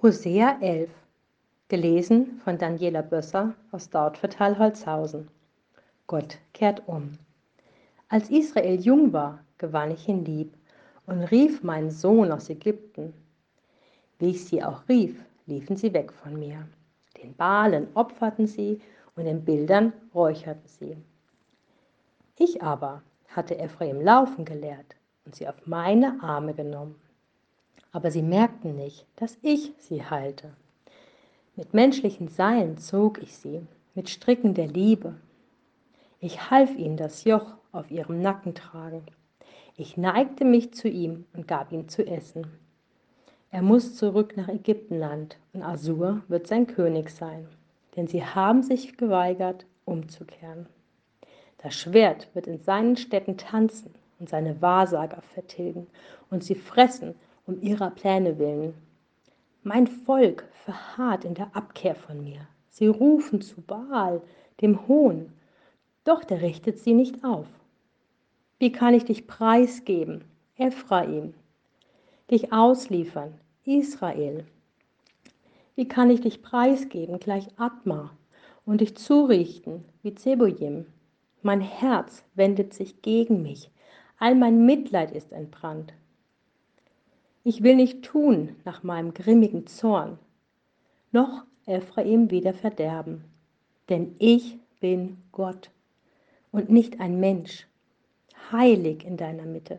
Hosea 11, gelesen von Daniela Bösser aus Dautphetal-Holzhausen. Gott kehrt um. Als Israel jung war, gewann ich ihn lieb und rief meinen Sohn aus Ägypten. Wie ich sie auch rief, liefen sie weg von mir. Den Balen opferten sie und den Bildern räucherten sie. Ich aber hatte Ephraim laufen gelehrt und sie auf meine Arme genommen aber sie merkten nicht, dass ich sie heilte. Mit menschlichen Seilen zog ich sie, mit Stricken der Liebe. Ich half ihnen das Joch auf ihrem Nacken tragen. Ich neigte mich zu ihm und gab ihm zu essen. Er muss zurück nach Ägyptenland und Assur wird sein König sein, denn sie haben sich geweigert, umzukehren. Das Schwert wird in seinen Städten tanzen und seine Wahrsager vertilgen und sie fressen um ihrer Pläne willen. Mein Volk verharrt in der Abkehr von mir. Sie rufen zu Baal, dem Hohn, doch der richtet sie nicht auf. Wie kann ich dich preisgeben, Ephraim, dich ausliefern, Israel? Wie kann ich dich preisgeben, gleich Atma, und dich zurichten, wie Zebojim? Mein Herz wendet sich gegen mich, all mein Mitleid ist entbrannt. Ich will nicht tun nach meinem grimmigen Zorn, noch Ephraim wieder verderben, denn ich bin Gott und nicht ein Mensch, heilig in deiner Mitte.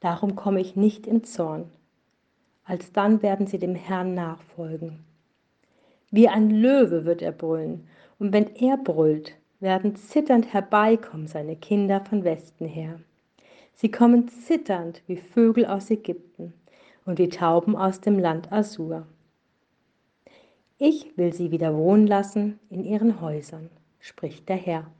Darum komme ich nicht in Zorn. Alsdann werden sie dem Herrn nachfolgen. Wie ein Löwe wird er brüllen, und wenn er brüllt, werden zitternd herbeikommen seine Kinder von Westen her. Sie kommen zitternd wie Vögel aus Ägypten und die Tauben aus dem Land Assur. Ich will sie wieder wohnen lassen in ihren Häusern, spricht der Herr.